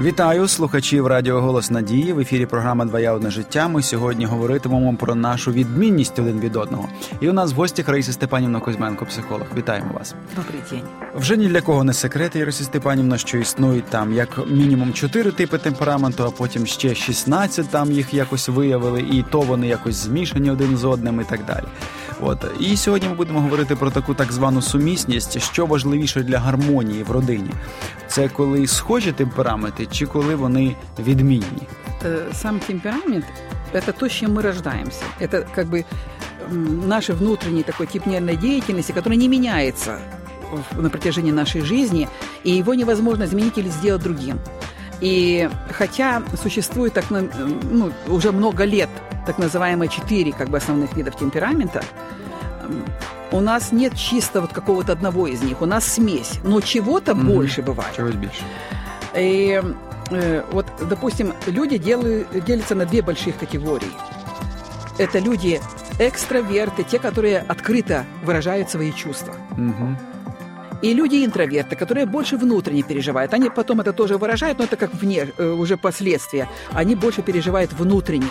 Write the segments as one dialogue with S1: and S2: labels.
S1: Вітаю слухачів Радіо Голос Надії. В ефірі програма Двоя одне життя. Ми сьогодні говоритимемо про нашу відмінність один від одного. І у нас в гості Раїса Степанівна Кузьменко, психолог. Вітаємо вас.
S2: Добрий день.
S1: Вже ні для кого не секрет, Ірисі Степанівна, що існують там як мінімум чотири типи темпераменту, а потім ще 16 там їх якось виявили, і то вони якось змішані один з одним, і так далі. От і сьогодні ми будемо говорити про таку так звану сумісність, що важливіше для гармонії в родині. Це коли схожі темпераменти, чи коли вони відмінні?
S2: Э, Сам темперамент – это то, с чем мы рождаемся. Это как бы м, наш внутренний такой тип нервной деятельности, который не меняется в- на протяжении нашей жизни, и его невозможно изменить или сделать другим. И хотя существует так, на- ну, уже много лет так называемые четыре как бы, основных видов темперамента, м, у нас нет чисто вот какого-то одного из них. У нас смесь, но чего-то
S1: Мгм.
S2: больше бывает.
S1: Чогось більше.
S2: И э, вот, допустим, люди делают, делятся на две больших категории. Это люди экстраверты, те, которые открыто выражают свои чувства.
S1: Угу.
S2: И люди интроверты, которые больше внутренне переживают. Они потом это тоже выражают, но это как вне, э, уже последствия. Они больше переживают внутренне.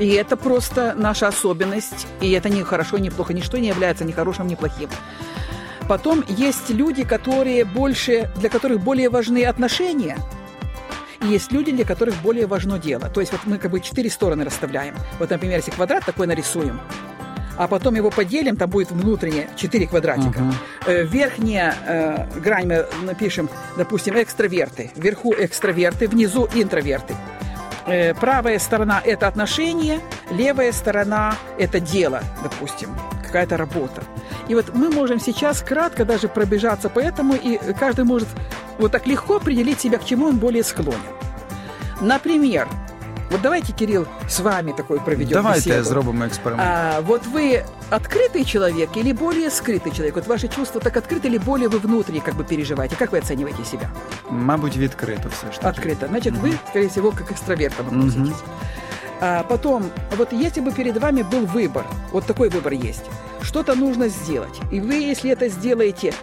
S2: И это просто наша особенность. И это не хорошо, не плохо. Ничто не является ни хорошим, ни плохим. Потом есть люди, которые больше, для которых более важны отношения. И есть люди, для которых более важно дело. То есть вот мы как бы четыре стороны расставляем. Вот, например, если квадрат такой нарисуем, а потом его поделим, там будет внутренне 4 квадратика. Э, Верхняя э, грань мы напишем, допустим, экстраверты. Вверху экстраверты, внизу интроверты. Э, Правая сторона – это отношения, левая сторона – это дело, допустим, какая-то работа. И вот мы можем сейчас кратко даже пробежаться по этому, и каждый может вот так легко определить себя, к чему он более склонен. Например, вот давайте, Кирилл, с вами такой проведем
S1: Давайте
S2: беседу.
S1: зробимо експеримент.
S2: А, вот вы открытый человек или более скрытый человек? Вот ваши чувства так открыты или более вы внутренне как бы переживаете? Как вы оцениваете себя?
S1: Мабуть, відкрито все ж таки.
S2: Открыто. Значит, вы, скорее всего, как экстравертом относитесь. А потом, вот если бы перед вами был выбор, вот такой выбор есть, что-то нужно сделать, и вы, если это сделаете,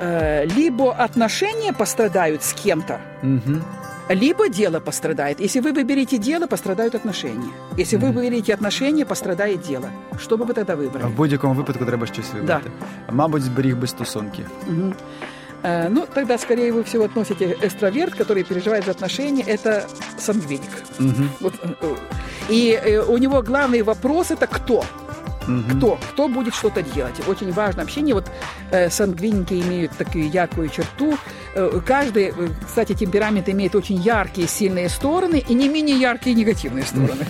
S2: э, либо отношения пострадают с кем-то,
S1: Угу.
S2: Либо дело пострадает. Если вы выберете дело, пострадают отношения. Если вы
S1: Мгм.
S2: выберете отношения, пострадает дело. Что бы вы тогда выбрали?
S1: В будь-якому випадку треба щось вибрати. Мабуть, зберіг би стосунки.
S2: Мгм. Э, Ну, тогда, скорее вы всего относите экстраверт, который переживает за отношения, это сангвиник.
S1: Угу.
S2: Вот, э, и э, у него главный вопрос это кто?
S1: Угу.
S2: Кто? Кто будет что-то делать? Очень важно общение. Вот э, сангвиники имеют такую яркую черту. Э, каждый, э, кстати, темперамент имеет очень яркие, сильные стороны и не менее яркие негативные стороны.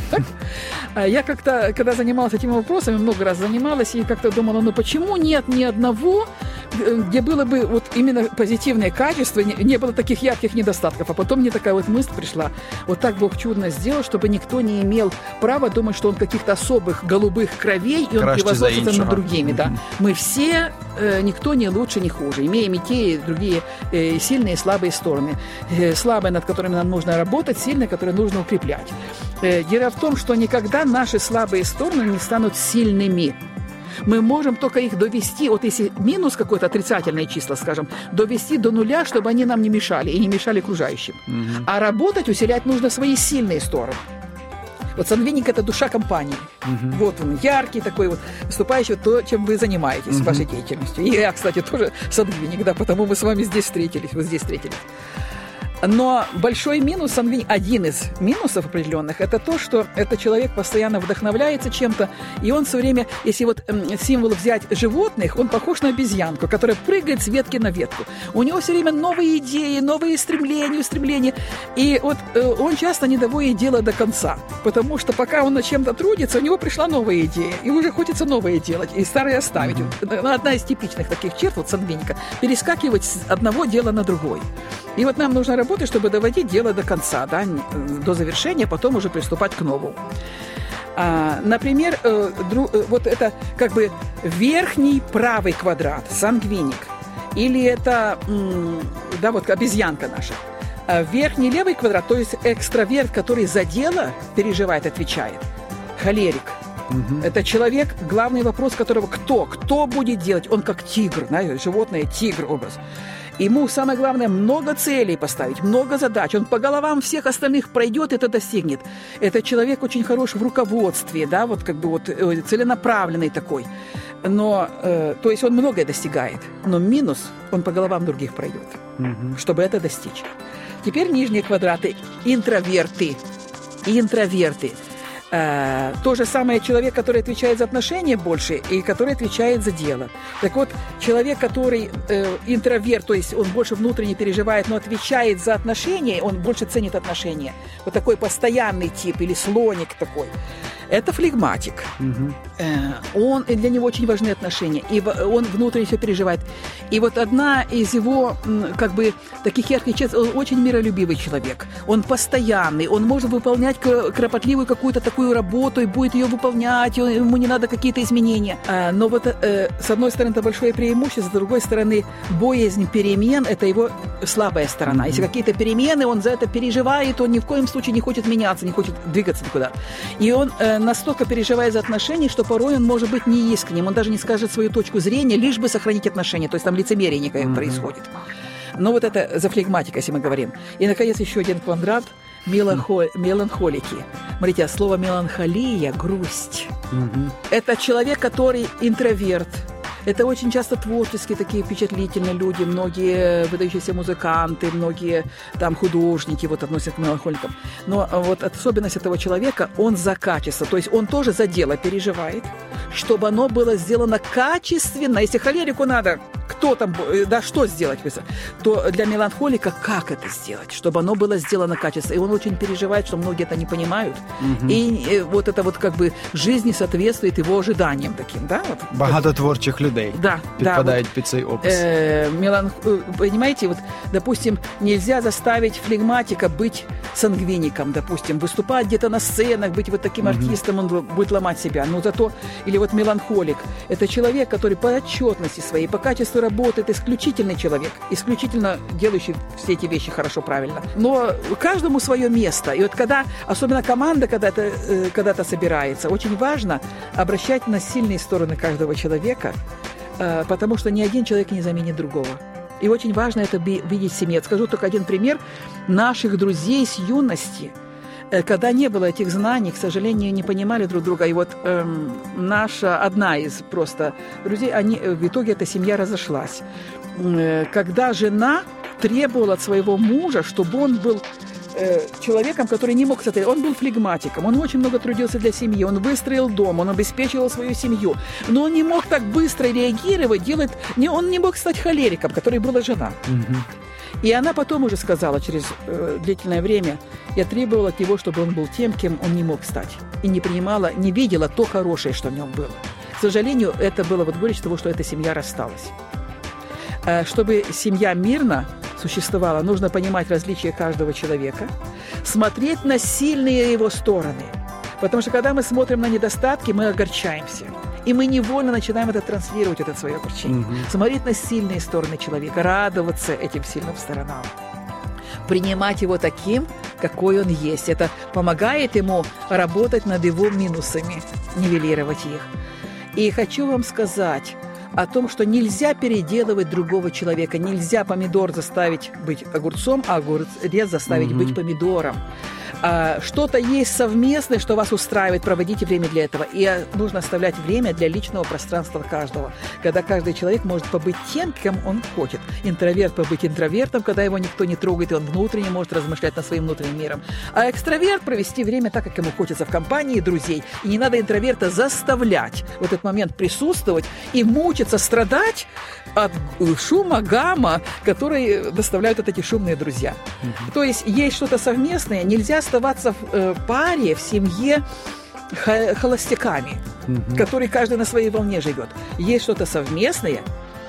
S2: А Я как-то, когда занималась этими вопросами, много раз занималась, и как-то думала, ну почему нет ни одного, где было бы вот именно позитивное качество, не, не было таких ярких недостатков. А потом мне такая вот мысль пришла, вот так Бог чудно сделал, чтобы никто не имел права думать, что он каких-то особых голубых кровей, и он превозносится над другими. Да. Мы все, э, никто не лучше, не хуже. Имеем и те, и другие э, сильные и слабые стороны. Э, слабые, над которыми нам нужно работать, сильные, которые нужно укреплять. Э, дело в том, что никогда наши слабые стороны не станут сильными. Мы можем только их довести, вот если минус какое-то отрицательное число, скажем, довести до нуля, чтобы они нам не мешали и не мешали окружающим.
S1: Угу.
S2: А работать, усилять нужно свои сильные стороны. Вот сангвиник – это душа компании.
S1: Угу.
S2: Вот он, яркий такой вот, выступающий то, чем вы занимаетесь,
S1: Мгм.
S2: вашей деятельностью. И я, кстати, тоже сангвиник, да, потому мы с вами здесь встретились, вот здесь встретились. Но большой минус, один из минусов определенных, это то, что этот человек постоянно вдохновляется чем-то, и он все время, если вот символ взять животных, он похож на обезьянку, которая прыгает с ветки на ветку. У него все время новые идеи, новые стремления, устремления. И вот э, он часто не доводит дело до конца, потому что пока он над чем-то трудится, у него пришла новая идея, и уже хочется новое делать, и старое оставить. Э, Одна из типичных таких черт, вот сангвиника, перескакивать с одного дела на другой. И вот нам нужно работать, чтобы доводить дело до конца, да, до завершения, потом уже приступать к новому. А, например, э, дру- э, вот это как бы верхний правый квадрат, сангвиник, или это, м, да, вот обезьянка наша. А верхний левый квадрат, то есть экстраверт, который за дело переживает, отвечает. Холерик.
S1: Мгм.
S2: Это человек, главный вопрос которого кто? Кто будет делать? Он как тигр, знаете, животное, тигр образ. Ему самое главное много целей поставить, много задач. Он по головам всех остальных пройдет, это достигнет. Это человек очень хорош в руководстве, да, вот как бы вот э, целенаправленный такой. Но, э, то есть он многое достигает. Но минус, он по головам других пройдет, угу. чтобы это достичь. Теперь нижние квадраты. Интроверты. Интроверты. Э, то же самое человек, который отвечает за отношения больше и который отвечает за дело. Так вот, человек, который э, интроверт, то есть он больше внутренне переживает, но отвечает за отношения, он больше ценит отношения. Вот такой постоянный тип или слоник такой. Это флегматик. Угу. Он, для него очень важны отношения, и он внутренне все переживает. И вот одна из его, как бы, таких ярких черт, он очень миролюбивый человек. Он постоянный, он может выполнять кропотливую какую-то такую работу и будет ее выполнять, ему не надо какие-то изменения. А, но вот э, с одной стороны это большое преимущество, с другой стороны боязнь перемен – это его слабая сторона. Если какие-то перемены, он за это переживает, он ни в коем случае не хочет меняться, не хочет двигаться никуда. И он э, настолько переживает за отношения, что порой он может быть неискренним, он даже не скажет свою точку зрения, лишь бы сохранить отношения, то есть там лицемерие некое mm-hmm. происходит. Но вот это за флегматика, если мы говорим. И, наконец, еще один квадрат меланхо... меланхолики. Смотрите, а слово меланхолия – грусть. Угу. Это человек, который интроверт, это очень часто творческие такие впечатлительные люди, многие выдающиеся музыканты, многие там художники вот относятся к меланхоликам. Но вот особенность этого человека, он за качество, то есть он тоже за дело переживает, чтобы оно было сделано качественно. Если холерику надо, кто там, э, да, что сделать, то для меланхолика как это сделать, чтобы оно было сделано качественно. И он очень переживает, что многие это не понимают. Угу. И э, вот это вот как бы жизнь не соответствует его ожиданиям таким, да? Вот,
S1: Багато творчих людей
S2: да,
S1: підпадають
S2: да,
S1: під цей опис.
S2: Э, меланх... Э, понимаете, вот, допустим, нельзя заставить флегматика быть сангвиником, допустим, выступать где-то на сценах, быть вот таким угу. артистом, он будет ломать себя. Но зато, или вот меланхолик, это человек, который по отчетности своей, по качеству работает, исключительный человек, исключительно делающий все эти вещи хорошо, правильно. Но каждому свое место. И вот когда, особенно команда когда-то э, когда собирается, очень важно обращать на сильные стороны каждого человека, э, потому что ни один человек не заменит другого. И очень важно это видеть в семье. Скажу только один пример наших друзей с юности – когда не было этих знаний, к сожалению, не понимали друг друга. И вот эм, наша одна из просто друзей, они, э, в итоге эта семья разошлась. Э, когда жена требовала от своего мужа, чтобы он был э, человеком, который не мог смотреть. Он был флегматиком, он очень много трудился для семьи, он выстроил дом, он обеспечивал свою семью. Но он не мог так быстро реагировать, делать... Не, он не мог стать холериком, который была жена. Угу. И она потом уже сказала, через э, длительное время, я требовала от него, чтобы он был тем, кем он не мог стать. И не принимала, не видела то хорошее, что в нем было. К сожалению, это было вот горечь того, что эта семья рассталась. Э, чтобы семья мирно существовала, нужно понимать различия каждого человека, смотреть на сильные его стороны. Потому что когда мы смотрим на недостатки, мы огорчаемся – и мы невольно начинаем это транслировать, это свое огорчение. Угу. Смотреть на сильные стороны человека, радоваться этим сильным сторонам. Принимать его таким, какой он есть. Это помогает ему работать над его минусами, нивелировать их. И хочу вам сказать, о том, что нельзя переделывать другого человека, нельзя помидор заставить быть огурцом, а огурец заставить mm-hmm. быть помидором. А, что-то есть совместное, что вас устраивает, проводите время для этого. И а, нужно оставлять время для личного пространства каждого, когда каждый человек может побыть тем, кем он хочет. Интроверт побыть интровертом, когда его никто не трогает, и он внутренне может размышлять над своим внутренним миром. А экстраверт провести время так, как ему хочется, в компании друзей. И не надо интроверта заставлять в этот момент присутствовать и мучиться, страдать от шума, гамма, которые доставляют вот эти шумные друзья. Угу. То есть есть что-то совместное, нельзя оставаться в э, паре, в семье холостяками, угу. которые каждый на своей волне живет. Есть что-то совместное,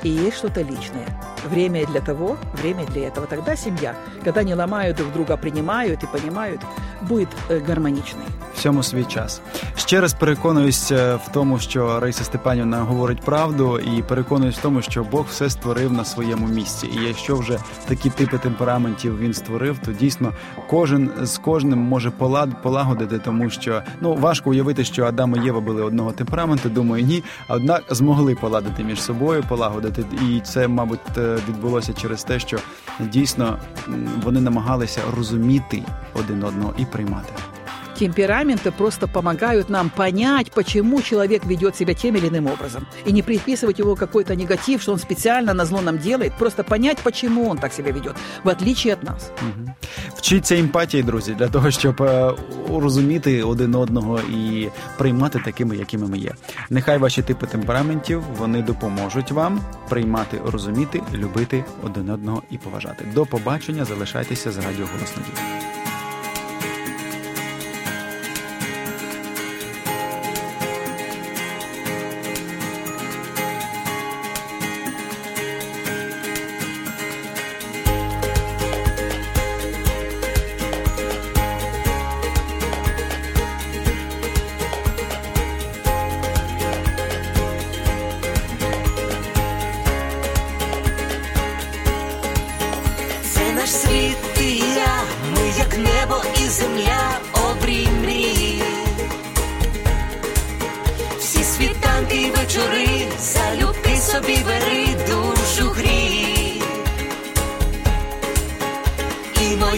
S2: и есть что-то личное. Время для того, время для этого. Тогда семья, когда не ломают друг друга, принимают и понимают, будет э, гармоничной.
S1: Всьому свій час. Ще раз переконуюсь е, в тому, що Раїса Степанівна говорить правду, і переконуюсь в тому, що Бог все створив на своєму місці. І якщо вже такі типи темпераментів він створив, то дійсно кожен з кожним може полад полагодити, тому що ну важко уявити, що Адам і Єва були одного темпераменту. Думаю, ні. Однак змогли поладити між собою, полагодити, і це, мабуть, е, відбулося через те, що дійсно вони намагалися розуміти один одного і приймати
S2: Темпераменты просто помогают нам понять, почему человек ведет себя тем или иным образом. И не приписывать его какой-то негатив, что он специально на зло нам делает. Просто понять, почему он так себя ведет, в отличие от нас.
S1: Угу. Вчіться емпатії, друзі, для того, щоб розуміти один одного і приймати такими, якими ми є. Нехай ваші типи темпераментів вони допоможуть вам приймати, розуміти, любити один одного і поважати. До побачення, залишайтеся з радіо «Голос Надії».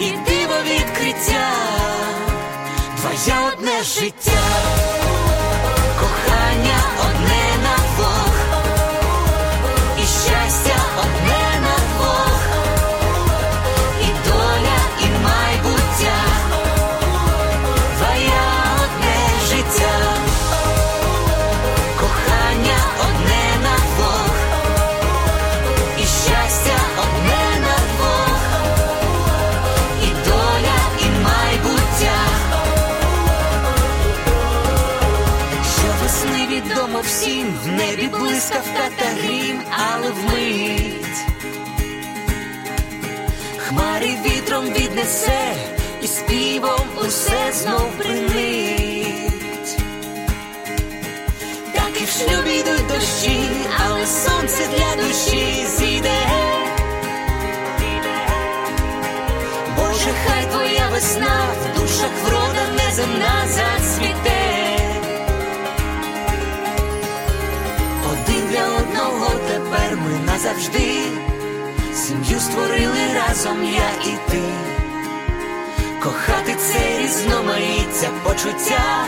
S3: і диво відкриття, твоє одне життя, кохання одне Душі зійде. Боже, хай твоя весна в душах врода неземна зацвіте. тепер ми назавжди, сім'ю створили разом я і ти, кохати це різноманіття почуття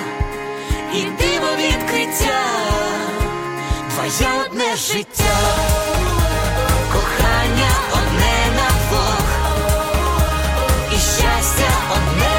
S3: і диво відкриття, Своє одне життя, кохання одне на двох, і щастя одне.